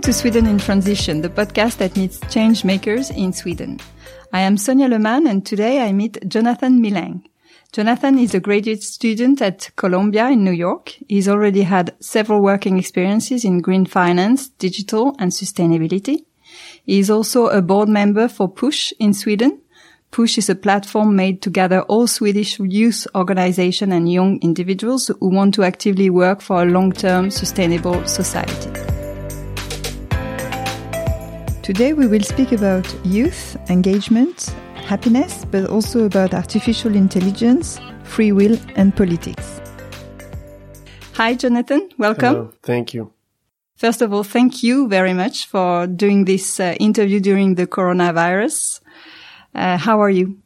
Welcome to Sweden in Transition, the podcast that meets change makers in Sweden. I am Sonia Leman and today I meet Jonathan Millang. Jonathan is a graduate student at Columbia in New York. He's already had several working experiences in green finance, digital and sustainability. He is also a board member for Push in Sweden. Push is a platform made to gather all Swedish youth organizations and young individuals who want to actively work for a long-term sustainable society. Today we will speak about youth, engagement, happiness, but also about artificial intelligence, free will, and politics. Hi, Jonathan. Welcome. Hello. Thank you. First of all, thank you very much for doing this uh, interview during the coronavirus. Uh, how are you?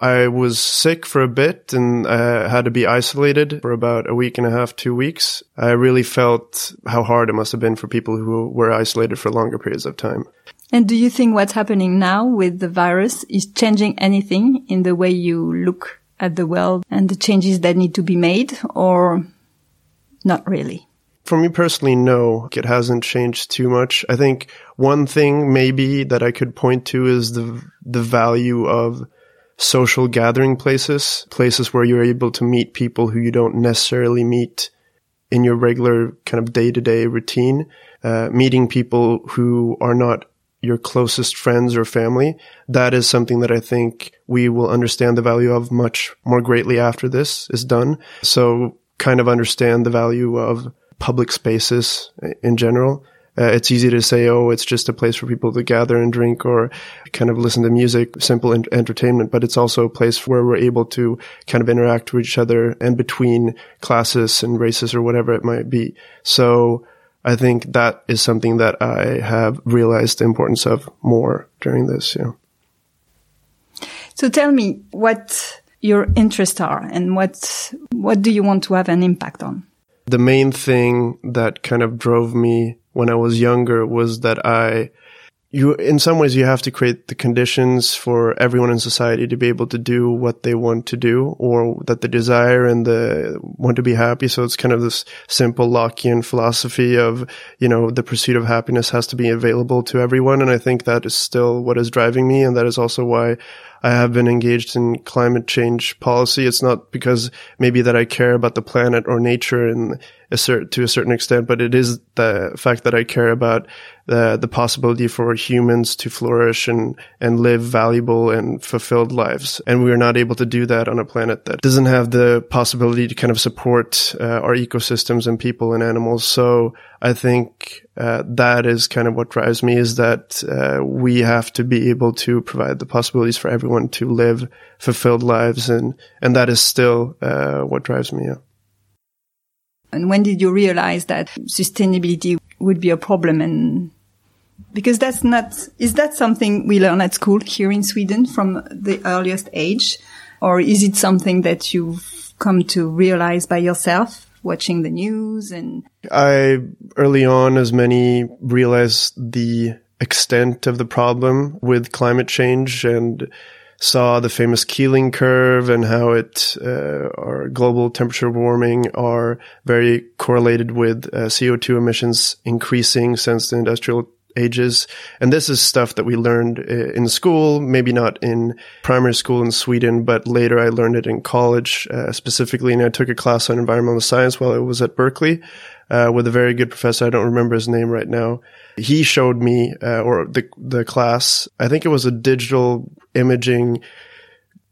I was sick for a bit and uh, had to be isolated for about a week and a half, two weeks. I really felt how hard it must have been for people who were isolated for longer periods of time. And do you think what's happening now with the virus is changing anything in the way you look at the world and the changes that need to be made or not really? For me personally, no, it hasn't changed too much. I think one thing maybe that I could point to is the, the value of social gathering places, places where you're able to meet people who you don't necessarily meet in your regular kind of day to day routine, uh, meeting people who are not your closest friends or family. That is something that I think we will understand the value of much more greatly after this is done. So kind of understand the value of public spaces in general uh, it's easy to say, oh, it's just a place for people to gather and drink or kind of listen to music, simple entertainment, but it's also a place where we're able to kind of interact with each other and between classes and races or whatever it might be. So I think that is something that I have realized the importance of more during this. Yeah. So tell me what your interests are and what what do you want to have an impact on? The main thing that kind of drove me when I was younger was that I, you, in some ways, you have to create the conditions for everyone in society to be able to do what they want to do or that they desire and the want to be happy. So it's kind of this simple Lockean philosophy of, you know, the pursuit of happiness has to be available to everyone. And I think that is still what is driving me. And that is also why I have been engaged in climate change policy. It's not because maybe that I care about the planet or nature in a cert- to a certain extent, but it is the fact that I care about the, the possibility for humans to flourish and, and live valuable and fulfilled lives. And we are not able to do that on a planet that doesn't have the possibility to kind of support uh, our ecosystems and people and animals. So I think uh, that is kind of what drives me is that uh, we have to be able to provide the possibilities for everyone to live fulfilled lives, and and that is still uh, what drives me. Yeah. And when did you realize that sustainability would be a problem? And because that's not is that something we learn at school here in Sweden from the earliest age, or is it something that you've come to realize by yourself? watching the news and I early on as many realized the extent of the problem with climate change and saw the famous Keeling curve and how it uh, our global temperature warming are very correlated with uh, CO2 emissions increasing since the industrial ages. And this is stuff that we learned uh, in school, maybe not in primary school in Sweden, but later I learned it in college uh, specifically. And I took a class on environmental science while I was at Berkeley uh, with a very good professor. I don't remember his name right now. He showed me, uh, or the the class. I think it was a digital imaging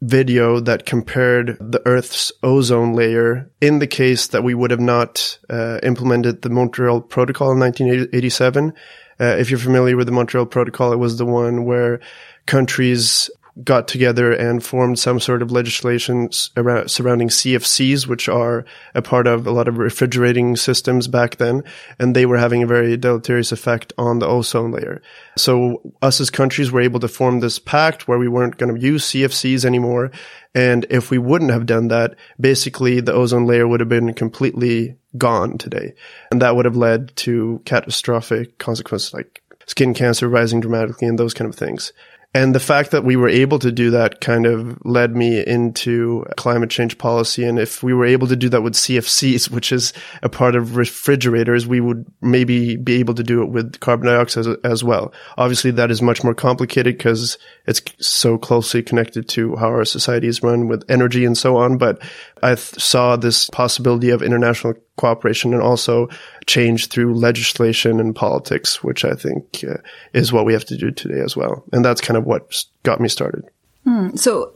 video that compared the Earth's ozone layer in the case that we would have not uh, implemented the Montreal Protocol in 1987 uh, if you're familiar with the Montreal Protocol, it was the one where countries got together and formed some sort of legislation around, surrounding CFCs, which are a part of a lot of refrigerating systems back then. And they were having a very deleterious effect on the ozone layer. So us as countries were able to form this pact where we weren't going to use CFCs anymore. And if we wouldn't have done that, basically the ozone layer would have been completely gone today. And that would have led to catastrophic consequences like skin cancer rising dramatically and those kind of things. And the fact that we were able to do that kind of led me into climate change policy. And if we were able to do that with CFCs, which is a part of refrigerators, we would maybe be able to do it with carbon dioxide as, as well. Obviously, that is much more complicated because it's so closely connected to how our societies run with energy and so on. But I th- saw this possibility of international cooperation and also change through legislation and politics, which I think uh, is what we have to do today as well. And that's kind of what got me started. Hmm. So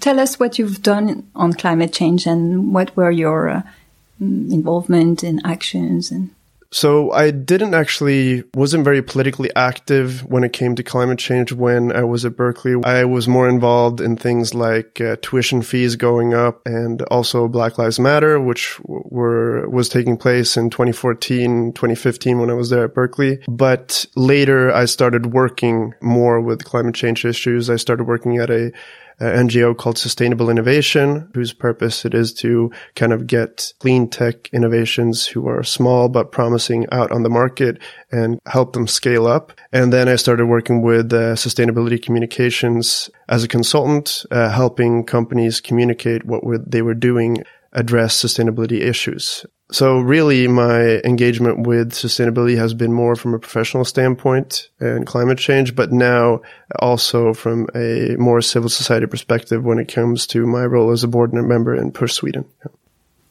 tell us what you've done on climate change and what were your uh, mm, involvement in actions and so I didn't actually, wasn't very politically active when it came to climate change when I was at Berkeley. I was more involved in things like uh, tuition fees going up and also Black Lives Matter, which were, was taking place in 2014, 2015 when I was there at Berkeley. But later I started working more with climate change issues. I started working at a NGO called Sustainable Innovation, whose purpose it is to kind of get clean tech innovations who are small but promising out on the market and help them scale up. And then I started working with uh, sustainability communications as a consultant, uh, helping companies communicate what they were doing address sustainability issues. So really my engagement with sustainability has been more from a professional standpoint and climate change, but now also from a more civil society perspective when it comes to my role as a board member in Push Sweden.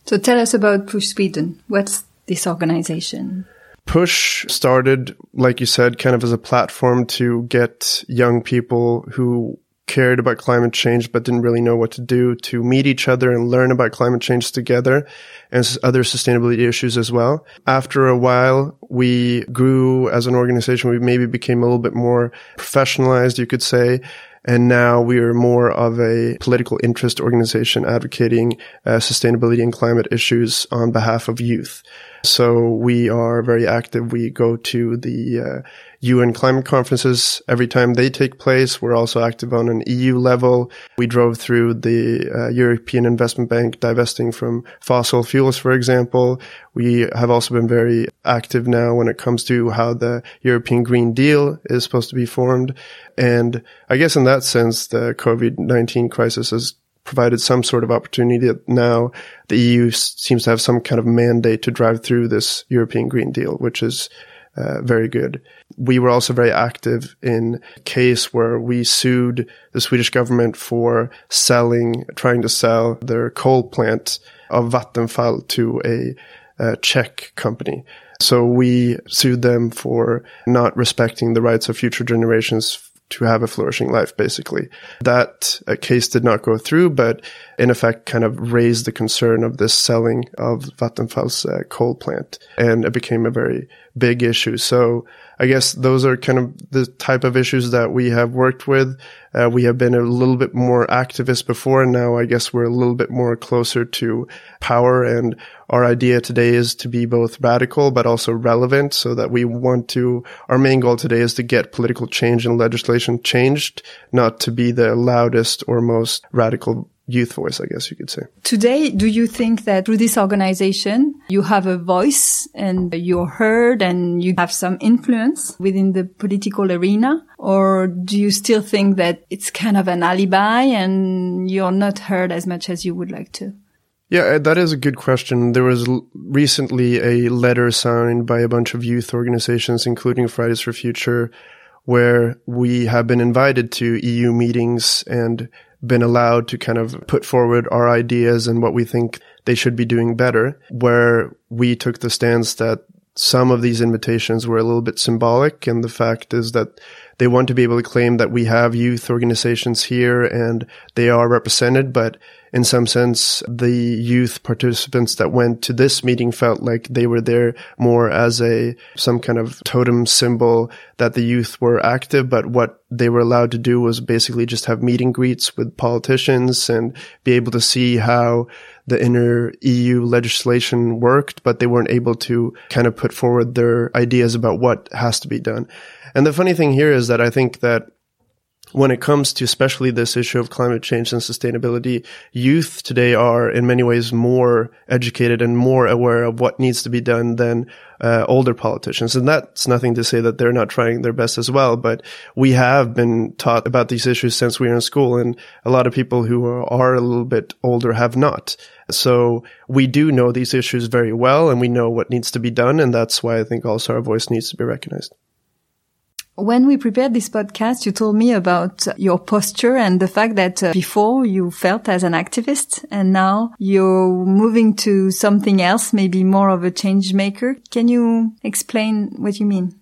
So tell us about Push Sweden. What's this organization? Push started, like you said, kind of as a platform to get young people who cared about climate change but didn't really know what to do to meet each other and learn about climate change together and other sustainability issues as well. After a while, we grew as an organization. We maybe became a little bit more professionalized, you could say. And now we are more of a political interest organization advocating uh, sustainability and climate issues on behalf of youth. So we are very active. We go to the uh, UN climate conferences every time they take place. We're also active on an EU level. We drove through the uh, European Investment Bank divesting from fossil fuels, for example. We have also been very active now when it comes to how the European Green Deal is supposed to be formed. And I guess in that sense, the COVID-19 crisis has provided some sort of opportunity that now the EU seems to have some kind of mandate to drive through this European Green Deal, which is uh, very good. We were also very active in a case where we sued the Swedish government for selling, trying to sell their coal plant of Vattenfall to a, a Czech company. So we sued them for not respecting the rights of future generations to have a flourishing life, basically. That uh, case did not go through, but in effect kind of raised the concern of this selling of Vattenfall's uh, coal plant. And it became a very big issue. So I guess those are kind of the type of issues that we have worked with. Uh, we have been a little bit more activist before, and now I guess we're a little bit more closer to power. And our idea today is to be both radical but also relevant, so that we want to. Our main goal today is to get political change and legislation changed, not to be the loudest or most radical youth voice, I guess you could say. Today, do you think that through this organization, you have a voice and you're heard and you have some influence within the political arena? Or do you still think that it's kind of an alibi and you're not heard as much as you would like to? Yeah, uh, that is a good question. There was recently a letter signed by a bunch of youth organizations, including Fridays for Future, where we have been invited to EU meetings and been allowed to kind of put forward our ideas and what we think they should be doing better, where we took the stance that some of these invitations were a little bit symbolic. And the fact is that they want to be able to claim that we have youth organizations here and they are represented, but in some sense, the youth participants that went to this meeting felt like they were there more as a, some kind of totem symbol that the youth were active, but what they were allowed to do was basically just have meeting greets with politicians and be able to see how the inner EU legislation worked, but they weren't able to kind of put forward their ideas about what has to be done. And the funny thing here is that I think that when it comes to especially this issue of climate change and sustainability, youth today are in many ways more educated and more aware of what needs to be done than uh, older politicians. And that's nothing to say that they're not trying their best as well. But we have been taught about these issues since we were in school. And a lot of people who are a little bit older have not. So we do know these issues very well and we know what needs to be done. And that's why I think also our voice needs to be recognized. When we prepared this podcast, you told me about your posture and the fact that uh, before you felt as an activist and now you're moving to something else, maybe more of a change maker. Can you explain what you mean?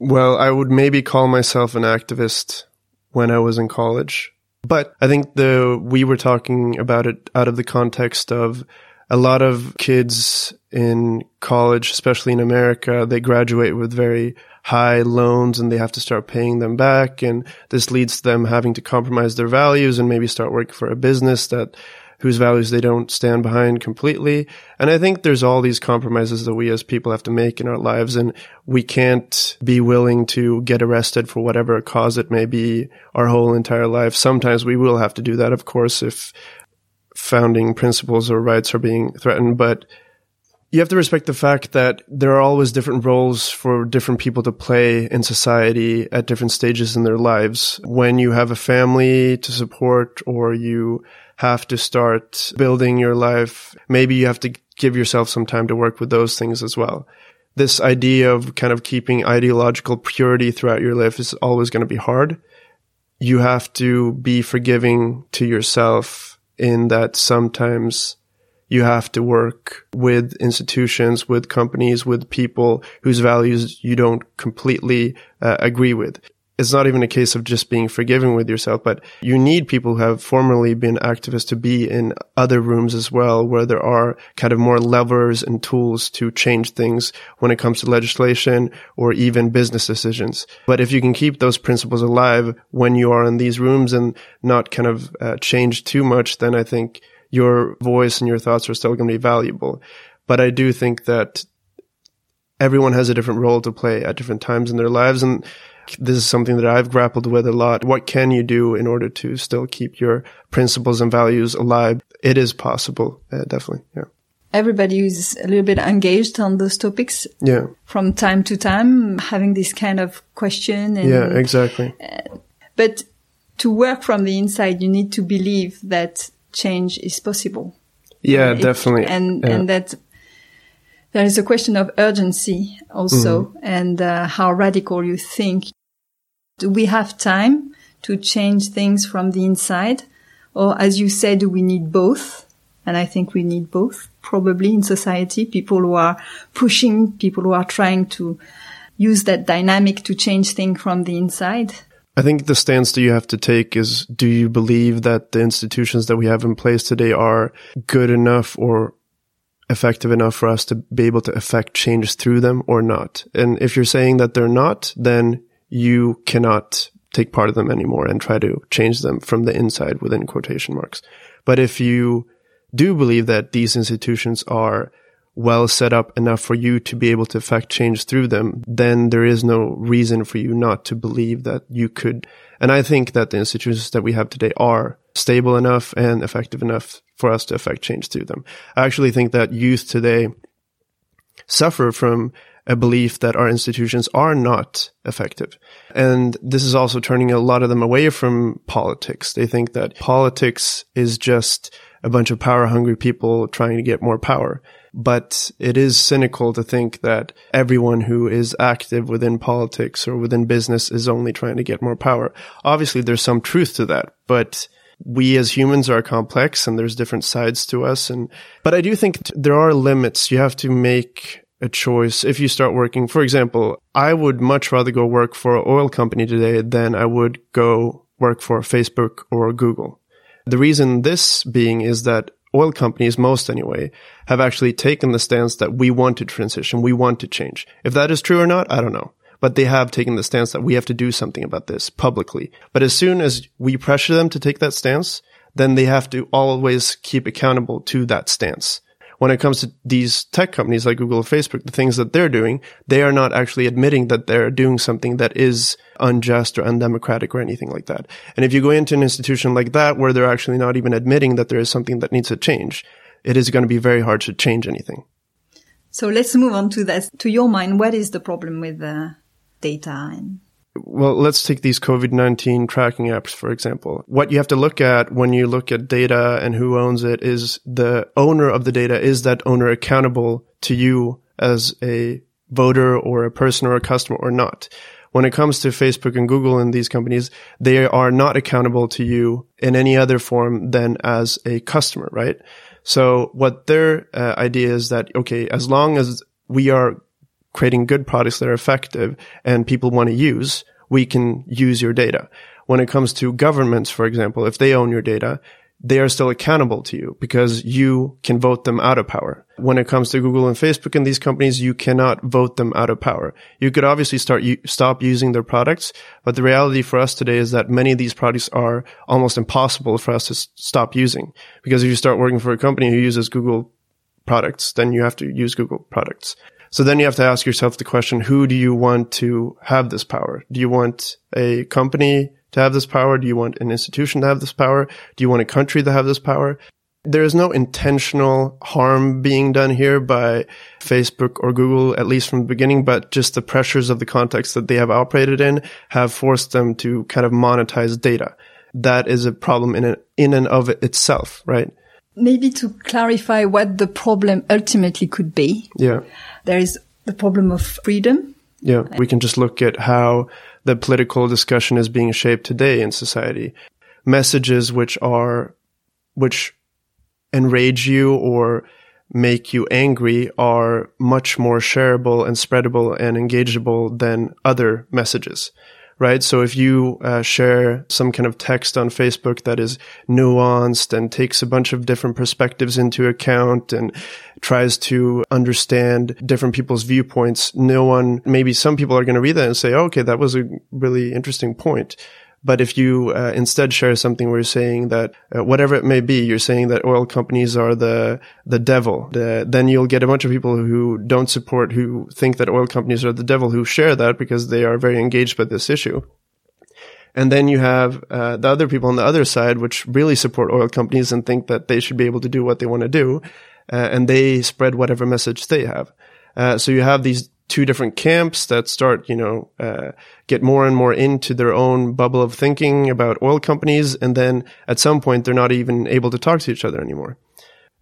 Well, I would maybe call myself an activist when I was in college, but I think the, we were talking about it out of the context of a lot of kids in college, especially in America, they graduate with very high loans and they have to start paying them back. And this leads to them having to compromise their values and maybe start working for a business that whose values they don't stand behind completely. And I think there's all these compromises that we as people have to make in our lives. And we can't be willing to get arrested for whatever cause it may be our whole entire life. Sometimes we will have to do that, of course, if founding principles or rights are being threatened. But you have to respect the fact that there are always different roles for different people to play in society at different stages in their lives. When you have a family to support or you have to start building your life, maybe you have to give yourself some time to work with those things as well. This idea of kind of keeping ideological purity throughout your life is always going to be hard. You have to be forgiving to yourself in that sometimes you have to work with institutions, with companies, with people whose values you don't completely uh, agree with. It's not even a case of just being forgiving with yourself, but you need people who have formerly been activists to be in other rooms as well, where there are kind of more levers and tools to change things when it comes to legislation or even business decisions. But if you can keep those principles alive when you are in these rooms and not kind of uh, change too much, then I think your voice and your thoughts are still going to be valuable. But I do think that everyone has a different role to play at different times in their lives. And this is something that I've grappled with a lot. What can you do in order to still keep your principles and values alive? It is possible. Uh, definitely. Yeah. Everybody is a little bit engaged on those topics. Yeah. From time to time, having this kind of question. And, yeah, exactly. Uh, but to work from the inside, you need to believe that change is possible. Yeah, it, definitely. And, yeah. and that there is a question of urgency also mm-hmm. and uh, how radical you think. Do we have time to change things from the inside? Or as you said, do we need both? And I think we need both probably in society. People who are pushing, people who are trying to use that dynamic to change things from the inside. I think the stance that you have to take is do you believe that the institutions that we have in place today are good enough or effective enough for us to be able to affect changes through them or not? And if you're saying that they're not, then you cannot take part of them anymore and try to change them from the inside within quotation marks. But if you do believe that these institutions are well set up enough for you to be able to affect change through them, then there is no reason for you not to believe that you could. And I think that the institutions that we have today are stable enough and effective enough for us to affect change through them. I actually think that youth today suffer from a belief that our institutions are not effective. And this is also turning a lot of them away from politics. They think that politics is just a bunch of power hungry people trying to get more power. But it is cynical to think that everyone who is active within politics or within business is only trying to get more power. Obviously, there's some truth to that, but we as humans are complex and there's different sides to us. And, but I do think there are limits. You have to make a choice if you start working. For example, I would much rather go work for an oil company today than I would go work for Facebook or Google. The reason this being is that oil companies, most anyway, have actually taken the stance that we want to transition, we want to change. If that is true or not, I don't know. But they have taken the stance that we have to do something about this publicly. But as soon as we pressure them to take that stance, then they have to always keep accountable to that stance. When it comes to these tech companies like Google or Facebook, the things that they're doing, they are not actually admitting that they're doing something that is unjust or undemocratic or anything like that. And if you go into an institution like that where they're actually not even admitting that there is something that needs to change, it is going to be very hard to change anything. So let's move on to that. To your mind, what is the problem with uh, data and well, let's take these COVID-19 tracking apps, for example. What you have to look at when you look at data and who owns it is the owner of the data. Is that owner accountable to you as a voter or a person or a customer or not? When it comes to Facebook and Google and these companies, they are not accountable to you in any other form than as a customer, right? So what their uh, idea is that, okay, as long as we are creating good products that are effective and people want to use, we can use your data. When it comes to governments, for example, if they own your data, they are still accountable to you because you can vote them out of power. When it comes to Google and Facebook and these companies, you cannot vote them out of power. You could obviously start, stop using their products, but the reality for us today is that many of these products are almost impossible for us to stop using because if you start working for a company who uses Google products, then you have to use Google products. So then you have to ask yourself the question, who do you want to have this power? Do you want a company to have this power? Do you want an institution to have this power? Do you want a country to have this power? There is no intentional harm being done here by Facebook or Google, at least from the beginning, but just the pressures of the context that they have operated in have forced them to kind of monetize data. That is a problem in, in and of itself, right? Maybe to clarify what the problem ultimately could be. Yeah. There is the problem of freedom. Yeah. We can just look at how the political discussion is being shaped today in society. Messages which are, which enrage you or make you angry are much more shareable and spreadable and engageable than other messages right? So if you uh, share some kind of text on Facebook that is nuanced and takes a bunch of different perspectives into account and tries to understand different people's viewpoints, no one, maybe some people are going to read that and say, oh, okay, that was a really interesting point. But if you uh, instead share something where you're saying that uh, whatever it may be, you're saying that oil companies are the the devil, the, then you'll get a bunch of people who don't support, who think that oil companies are the devil, who share that because they are very engaged by this issue. And then you have uh, the other people on the other side, which really support oil companies and think that they should be able to do what they want to do, uh, and they spread whatever message they have. Uh, so you have these two different camps that start, you know, uh, get more and more into their own bubble of thinking about oil companies. And then at some point, they're not even able to talk to each other anymore.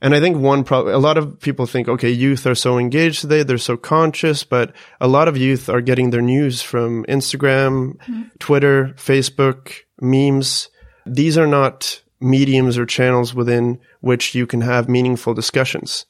And I think one problem, a lot of people think, okay, youth are so engaged today. They're so conscious, but a lot of youth are getting their news from Instagram, mm-hmm. Twitter, Facebook, memes. These are not mediums or channels within which you can have meaningful discussions.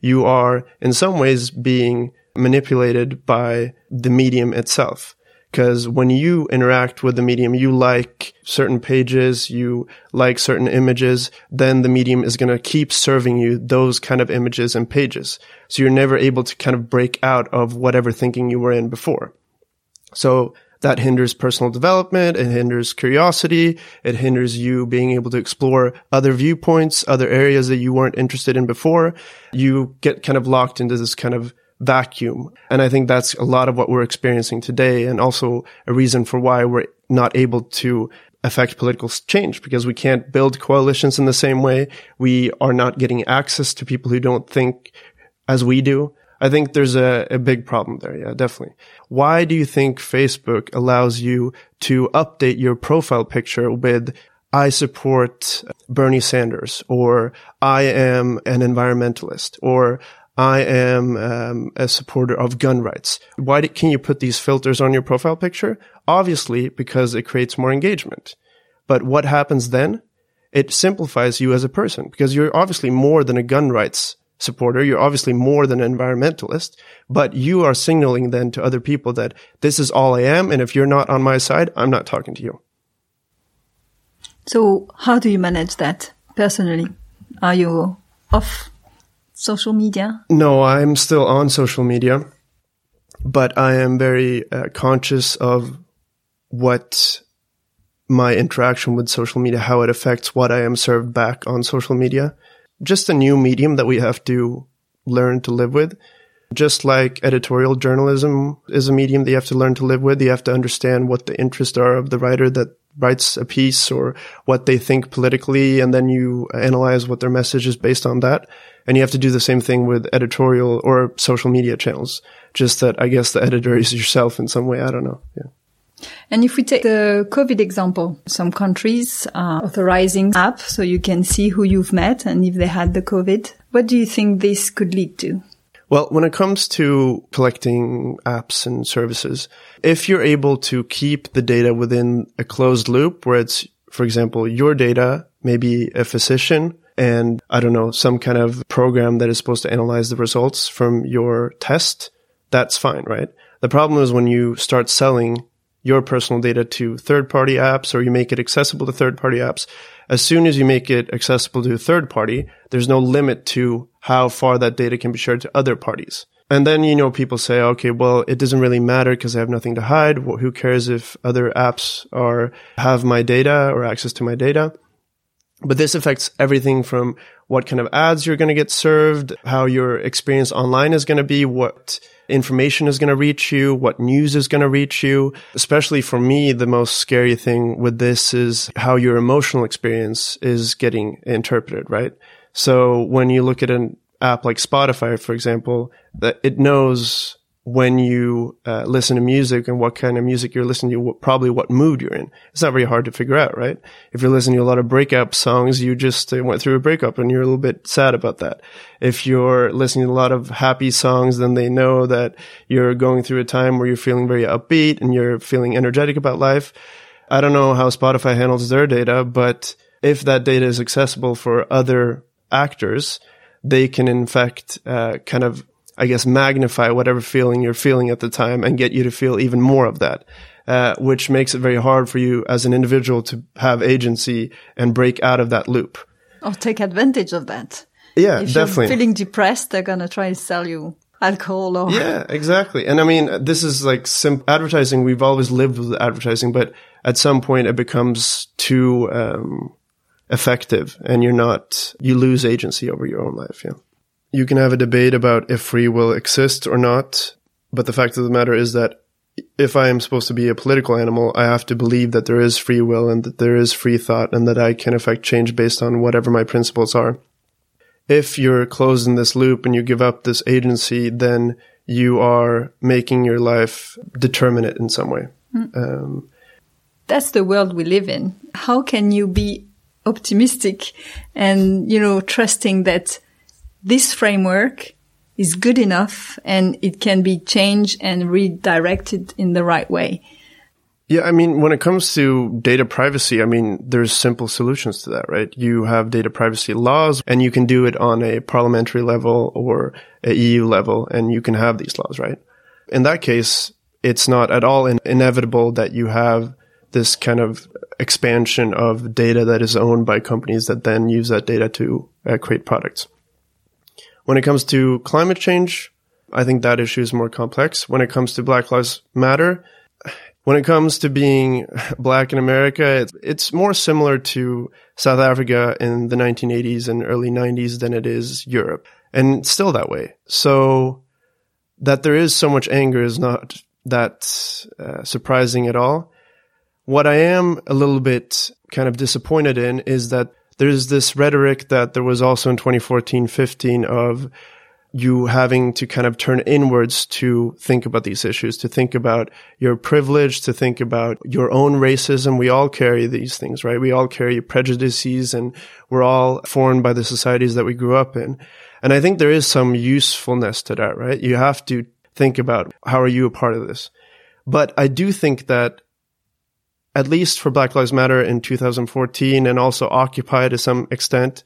You are in some ways being manipulated by the medium itself. Because when you interact with the medium, you like certain pages, you like certain images, then the medium is going to keep serving you those kind of images and pages. So you're never able to kind of break out of whatever thinking you were in before. So that hinders personal development. It hinders curiosity. It hinders you being able to explore other viewpoints, other areas that you weren't interested in before. You get kind of locked into this kind of vacuum. And I think that's a lot of what we're experiencing today and also a reason for why we're not able to affect political change because we can't build coalitions in the same way. We are not getting access to people who don't think as we do. I think there's a, a big problem there. Yeah, definitely. Why do you think Facebook allows you to update your profile picture with I support Bernie Sanders or I am an environmentalist or I am um, a supporter of gun rights. Why can you put these filters on your profile picture? Obviously, because it creates more engagement. But what happens then? It simplifies you as a person because you're obviously more than a gun rights supporter. You're obviously more than an environmentalist, but you are signaling then to other people that this is all I am. And if you're not on my side, I'm not talking to you. So how do you manage that personally? Are you off social media? No, I'm still on social media, but I am very uh, conscious of what my interaction with social media, how it affects what I am served back on social media. Just a new medium that we have to learn to live with. Just like editorial journalism is a medium that you have to learn to live with, you have to understand what the interests are of the writer that writes a piece or what they think politically, and then you analyze what their message is based on that. And you have to do the same thing with editorial or social media channels. Just that I guess the editor is yourself in some way. I don't know. Yeah. And if we take the COVID example, some countries are authorizing app so you can see who you've met and if they had the COVID. What do you think this could lead to? Well, when it comes to collecting apps and services, if you're able to keep the data within a closed loop where it's, for example, your data, maybe a physician and I don't know, some kind of program that is supposed to analyze the results from your test, that's fine, right? The problem is when you start selling your personal data to third party apps or you make it accessible to third party apps. As soon as you make it accessible to a third party, there's no limit to how far that data can be shared to other parties. And then, you know, people say, okay, well, it doesn't really matter because I have nothing to hide. Well, who cares if other apps are, have my data or access to my data? But this affects everything from what kind of ads you're going to get served, how your experience online is going to be, what information is going to reach you, what news is going to reach you. Especially for me, the most scary thing with this is how your emotional experience is getting interpreted, right? So when you look at an app like Spotify, for example, that it knows when you uh, listen to music and what kind of music you're listening to, probably what mood you're in. It's not very hard to figure out, right? If you're listening to a lot of breakup songs, you just uh, went through a breakup and you're a little bit sad about that. If you're listening to a lot of happy songs, then they know that you're going through a time where you're feeling very upbeat and you're feeling energetic about life. I don't know how Spotify handles their data, but if that data is accessible for other actors, they can in fact uh, kind of I guess, magnify whatever feeling you're feeling at the time and get you to feel even more of that. Uh, which makes it very hard for you as an individual to have agency and break out of that loop. Or take advantage of that. Yeah, if definitely. If you're feeling depressed, they're gonna try to sell you alcohol or. Yeah, exactly. And I mean, this is like sim- advertising. We've always lived with advertising, but at some point it becomes too, um, effective and you're not, you lose agency over your own life. Yeah you can have a debate about if free will exists or not. But the fact of the matter is that if I am supposed to be a political animal, I have to believe that there is free will and that there is free thought and that I can affect change based on whatever my principles are. If you're closed in this loop and you give up this agency, then you are making your life determinate in some way. Mm. Um, That's the world we live in. How can you be optimistic and, you know, trusting that this framework is good enough and it can be changed and redirected in the right way. Yeah, I mean, when it comes to data privacy, I mean, there's simple solutions to that, right? You have data privacy laws and you can do it on a parliamentary level or a EU level and you can have these laws, right? In that case, it's not at all in- inevitable that you have this kind of expansion of data that is owned by companies that then use that data to uh, create products. When it comes to climate change, I think that issue is more complex. When it comes to Black Lives Matter, when it comes to being black in America, it's, it's more similar to South Africa in the 1980s and early 90s than it is Europe. And still that way. So that there is so much anger is not that uh, surprising at all. What I am a little bit kind of disappointed in is that there's this rhetoric that there was also in 2014 15 of you having to kind of turn inwards to think about these issues, to think about your privilege, to think about your own racism. We all carry these things, right? We all carry prejudices and we're all formed by the societies that we grew up in. And I think there is some usefulness to that, right? You have to think about how are you a part of this? But I do think that at least for Black Lives Matter in 2014 and also Occupy to some extent,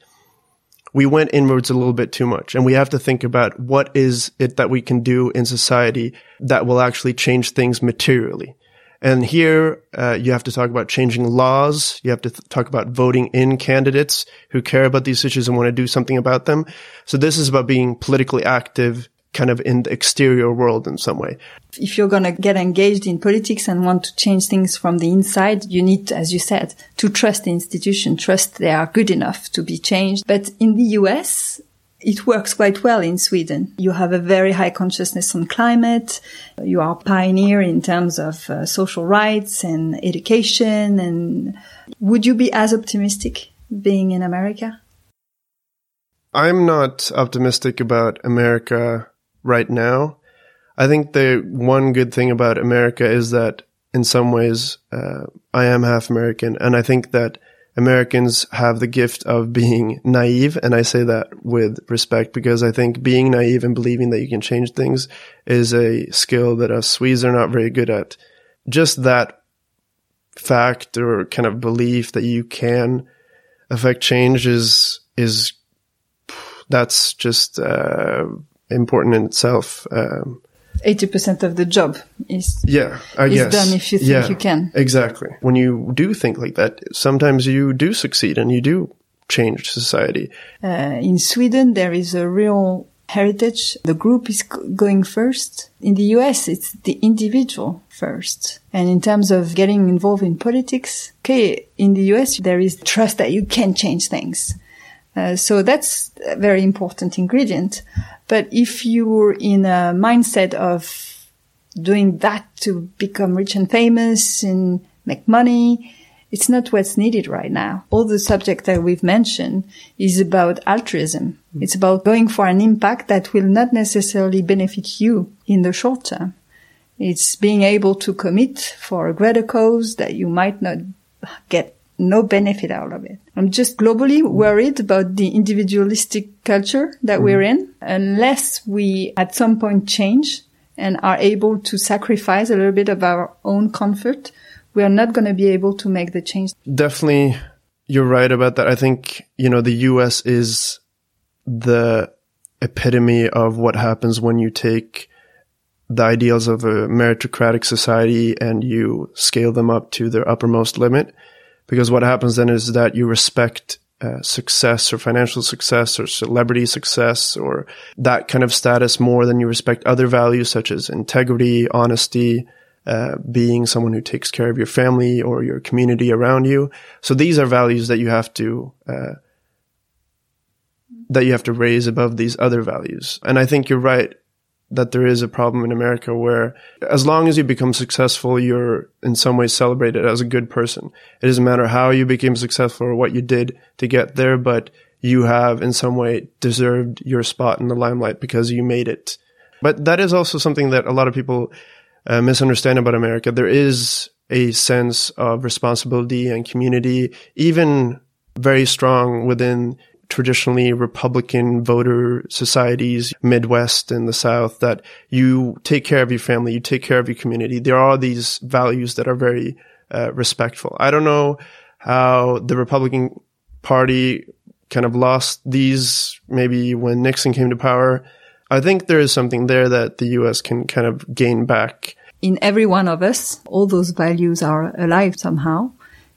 we went inwards a little bit too much. And we have to think about what is it that we can do in society that will actually change things materially. And here, uh, you have to talk about changing laws. You have to th- talk about voting in candidates who care about these issues and want to do something about them. So this is about being politically active kind of in the exterior world in some way. If you're going to get engaged in politics and want to change things from the inside, you need, as you said, to trust the institution, trust they are good enough to be changed. But in the US, it works quite well in Sweden. You have a very high consciousness on climate. You are pioneer in terms of uh, social rights and education. And would you be as optimistic being in America? I'm not optimistic about America right now. I think the one good thing about America is that in some ways, uh, I am half American. And I think that Americans have the gift of being naive. And I say that with respect because I think being naive and believing that you can change things is a skill that us Swedes are not very good at. Just that fact or kind of belief that you can affect change is, is, that's just, uh, important in itself. Um, 80% of the job is, yeah, I is guess. done if you think yeah, you can. Exactly. When you do think like that, sometimes you do succeed and you do change society. Uh, in Sweden, there is a real heritage. The group is going first. In the US, it's the individual first. And in terms of getting involved in politics, okay, in the US, there is trust that you can change things. Uh, so that's a very important ingredient. But if you're in a mindset of doing that to become rich and famous and make money, it's not what's needed right now. All the subject that we've mentioned is about altruism. Mm. It's about going for an impact that will not necessarily benefit you in the short term. It's being able to commit for a greater cause that you might not get no benefit out of it. I'm just globally worried about the individualistic culture that mm. we're in. Unless we at some point change and are able to sacrifice a little bit of our own comfort, we are not going to be able to make the change. Definitely, you're right about that. I think, you know, the US is the epitome of what happens when you take the ideals of a meritocratic society and you scale them up to their uppermost limit because what happens then is that you respect uh, success or financial success or celebrity success or that kind of status more than you respect other values such as integrity, honesty, uh, being someone who takes care of your family or your community around you. So these are values that you have to uh, that you have to raise above these other values. And I think you're right that there is a problem in America where as long as you become successful, you're in some ways celebrated as a good person. It doesn't matter how you became successful or what you did to get there, but you have in some way deserved your spot in the limelight because you made it. But that is also something that a lot of people uh, misunderstand about America. There is a sense of responsibility and community, even very strong within traditionally Republican voter societies, Midwest and the South, that you take care of your family, you take care of your community. There are these values that are very uh, respectful. I don't know how the Republican Party kind of lost these maybe when Nixon came to power. I think there is something there that the US can kind of gain back. In every one of us, all those values are alive somehow.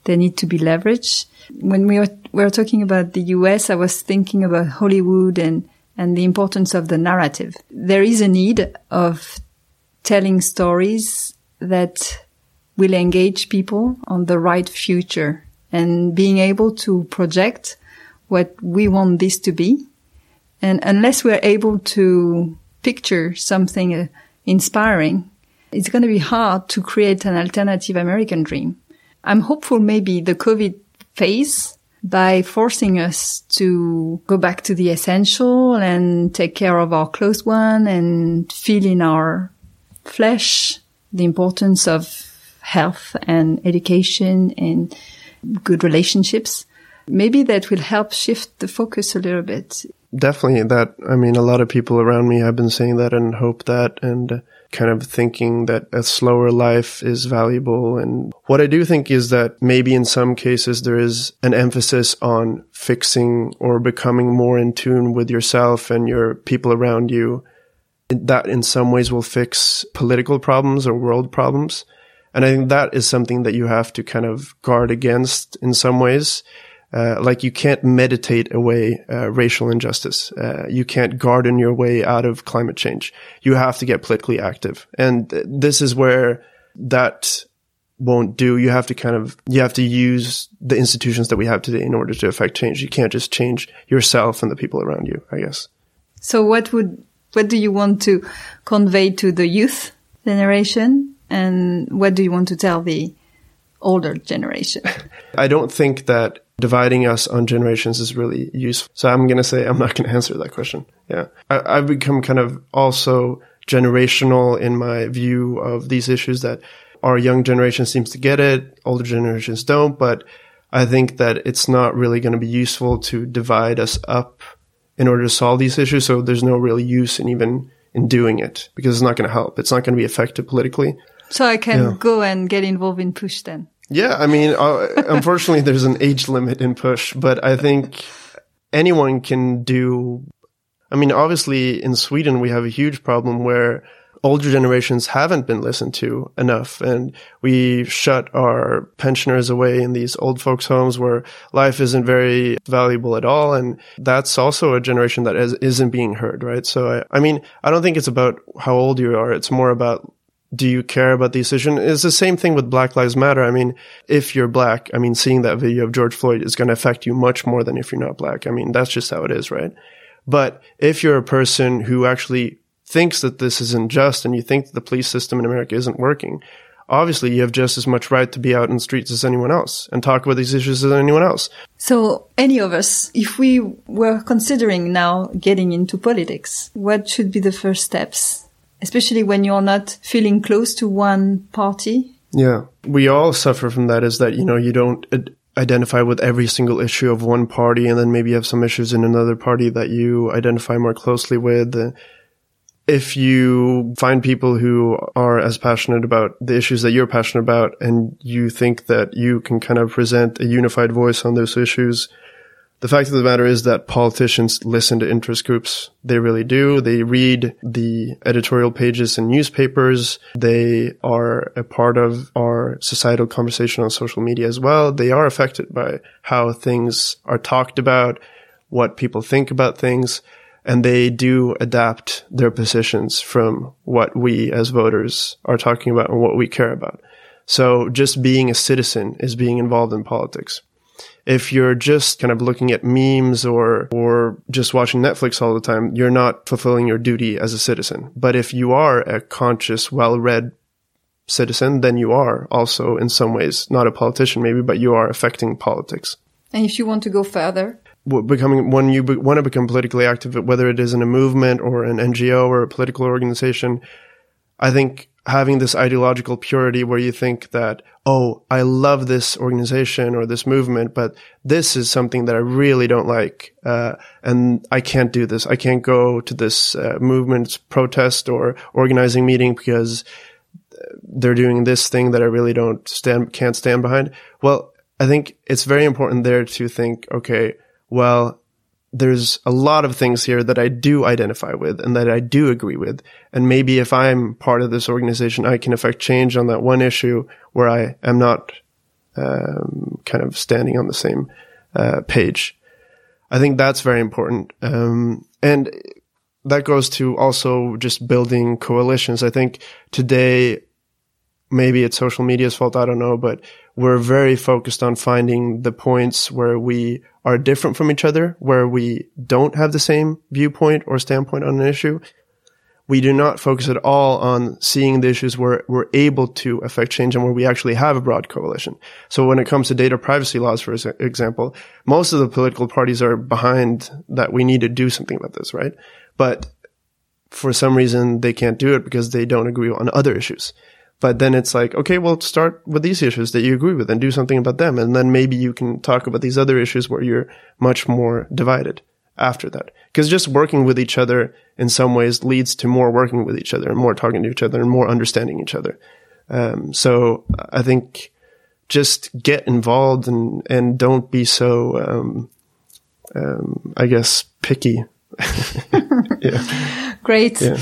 They need to be leveraged. When we were, we were talking about the US, I was thinking about Hollywood and, and the importance of the narrative. There is a need of telling stories that will engage people on the right future and being able to project what we want this to be. And unless we're able to picture something uh, inspiring, it's going to be hard to create an alternative American dream. I'm hopeful maybe the COVID phase by forcing us to go back to the essential and take care of our close one and feel in our flesh the importance of health and education and good relationships. Maybe that will help shift the focus a little bit. Definitely that. I mean, a lot of people around me have been saying that and hope that. And kind of thinking that a slower life is valuable. And what I do think is that maybe in some cases there is an emphasis on fixing or becoming more in tune with yourself and your people around you. That in some ways will fix political problems or world problems. And I think that is something that you have to kind of guard against in some ways. Uh, like you can't meditate away uh, racial injustice. Uh, you can't garden your way out of climate change. You have to get politically active, and this is where that won't do. You have to kind of you have to use the institutions that we have today in order to affect change. You can't just change yourself and the people around you. I guess. So what would, what do you want to convey to the youth generation? And what do you want to tell the older generation? I don't think that dividing us on generations is really useful. So I'm going to say I'm not going to answer that question. Yeah. I, have become kind of also generational in my view of these issues that our young generation seems to get it, older generations don't, but I think that it's not really going to be useful to divide us up in order to solve these issues. So there's no real use in even in doing it because it's not going to help. It's not going to be effective politically. So I can yeah. go and get involved in push then. Yeah, I mean, uh, unfortunately, there's an age limit in push, but I think anyone can do. I mean, obviously, in Sweden, we have a huge problem where older generations haven't been listened to enough. And we shut our pensioners away in these old folks homes where life isn't very valuable at all. And that's also a generation that is, isn't being heard, right? So I, I mean, I don't think it's about how old you are. It's more about do you care about the decision? It's the same thing with Black Lives Matter. I mean, if you're black, I mean, seeing that video of George Floyd is going to affect you much more than if you're not black. I mean, that's just how it is, right? But if you're a person who actually thinks that this isn't just and you think that the police system in America isn't working, obviously you have just as much right to be out in the streets as anyone else and talk about these issues as anyone else. So any of us, if we were considering now getting into politics, what should be the first steps? Especially when you're not feeling close to one party? Yeah. We all suffer from that is that, you know, you don't identify with every single issue of one party and then maybe you have some issues in another party that you identify more closely with uh, if you find people who are as passionate about the issues that you're passionate about and you think that you can kind of present a unified voice on those issues, the fact of the matter is that politicians listen to interest groups. They really do. They read the editorial pages in newspapers. They are a part of our societal conversation on social media as well. They are affected by how things are talked about, what people think about things and they do adapt their positions from what we as voters are talking about and what we care about. So just being a citizen is being involved in politics. If you're just kind of looking at memes or, or just watching Netflix all the time, you're not fulfilling your duty as a citizen. But if you are a conscious, well-read citizen, then you are also in some ways not a politician maybe, but you are affecting politics. And if you want to go further, becoming when you be, want to become politically active, whether it is in a movement or an NGO or a political organization, I think having this ideological purity where you think that, oh, I love this organization or this movement, but this is something that I really don't like. Uh, and I can't do this. I can't go to this uh, movement protest or organizing meeting because they're doing this thing that I really don't stand, can't stand behind. Well, I think it's very important there to think, okay, well, there's a lot of things here that I do identify with and that I do agree with. And maybe if I'm part of this organization, I can affect change on that one issue where I am not um, kind of standing on the same uh, page. I think that's very important. Um, and that goes to also just building coalitions. I think today, maybe it's social media's fault. I don't know, but we're very focused on finding the points where we are different from each other, where we don't have the same viewpoint or standpoint on an issue. We do not focus at all on seeing the issues where we're able to affect change and where we actually have a broad coalition. So when it comes to data privacy laws, for example, most of the political parties are behind that we need to do something about this, right? But for some reason, they can't do it because they don't agree on other issues. But then it's like, okay, well, start with these issues that you agree with and do something about them. And then maybe you can talk about these other issues where you're much more divided after that. Because just working with each other in some ways leads to more working with each other and more talking to each other and more understanding each other. Um, so I think just get involved and, and don't be so, um, um, I guess, picky yeah. Great. Yeah.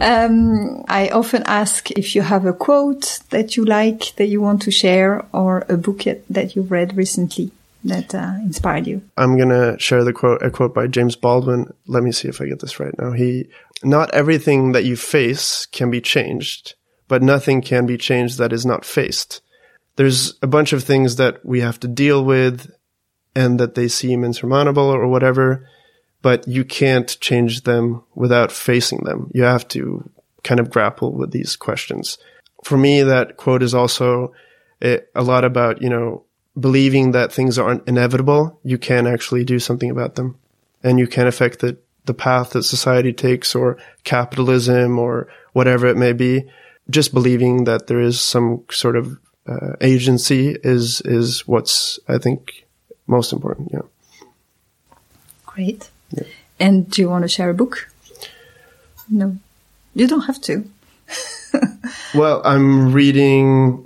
Um, I often ask if you have a quote that you like that you want to share or a book that you've read recently that uh, inspired you. I'm going to share the quote, a quote by James Baldwin. Let me see if I get this right now. He, not everything that you face can be changed, but nothing can be changed that is not faced. There's a bunch of things that we have to deal with and that they seem insurmountable or whatever but you can't change them without facing them. You have to kind of grapple with these questions. For me, that quote is also a, a lot about, you know, believing that things aren't inevitable. You can actually do something about them and you can affect the, the path that society takes or capitalism or whatever it may be. Just believing that there is some sort of uh, agency is, is what's, I think, most important. Yeah. Great. And do you want to share a book? No, you don't have to. well, I'm reading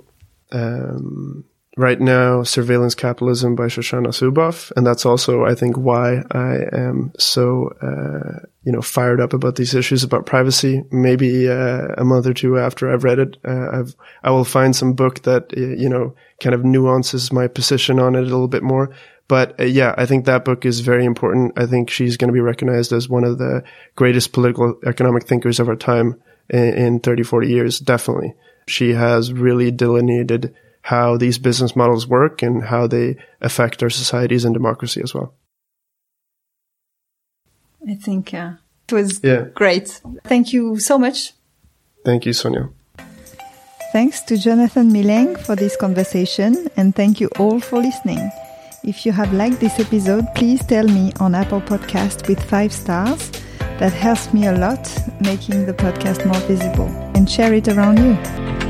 um, right now Surveillance Capitalism by Shoshana Zuboff, and that's also, I think, why I am so uh, you know fired up about these issues about privacy. Maybe uh, a month or two after I've read it, uh, I've I will find some book that uh, you know kind of nuances my position on it a little bit more. But uh, yeah, I think that book is very important. I think she's going to be recognized as one of the greatest political economic thinkers of our time in, in 30, 40 years. Definitely. She has really delineated how these business models work and how they affect our societies and democracy as well. I think uh, it was yeah. great. Thank you so much. Thank you, Sonia. Thanks to Jonathan Mileng for this conversation, and thank you all for listening. If you have liked this episode, please tell me on Apple Podcast with five stars. That helps me a lot, making the podcast more visible, and share it around you.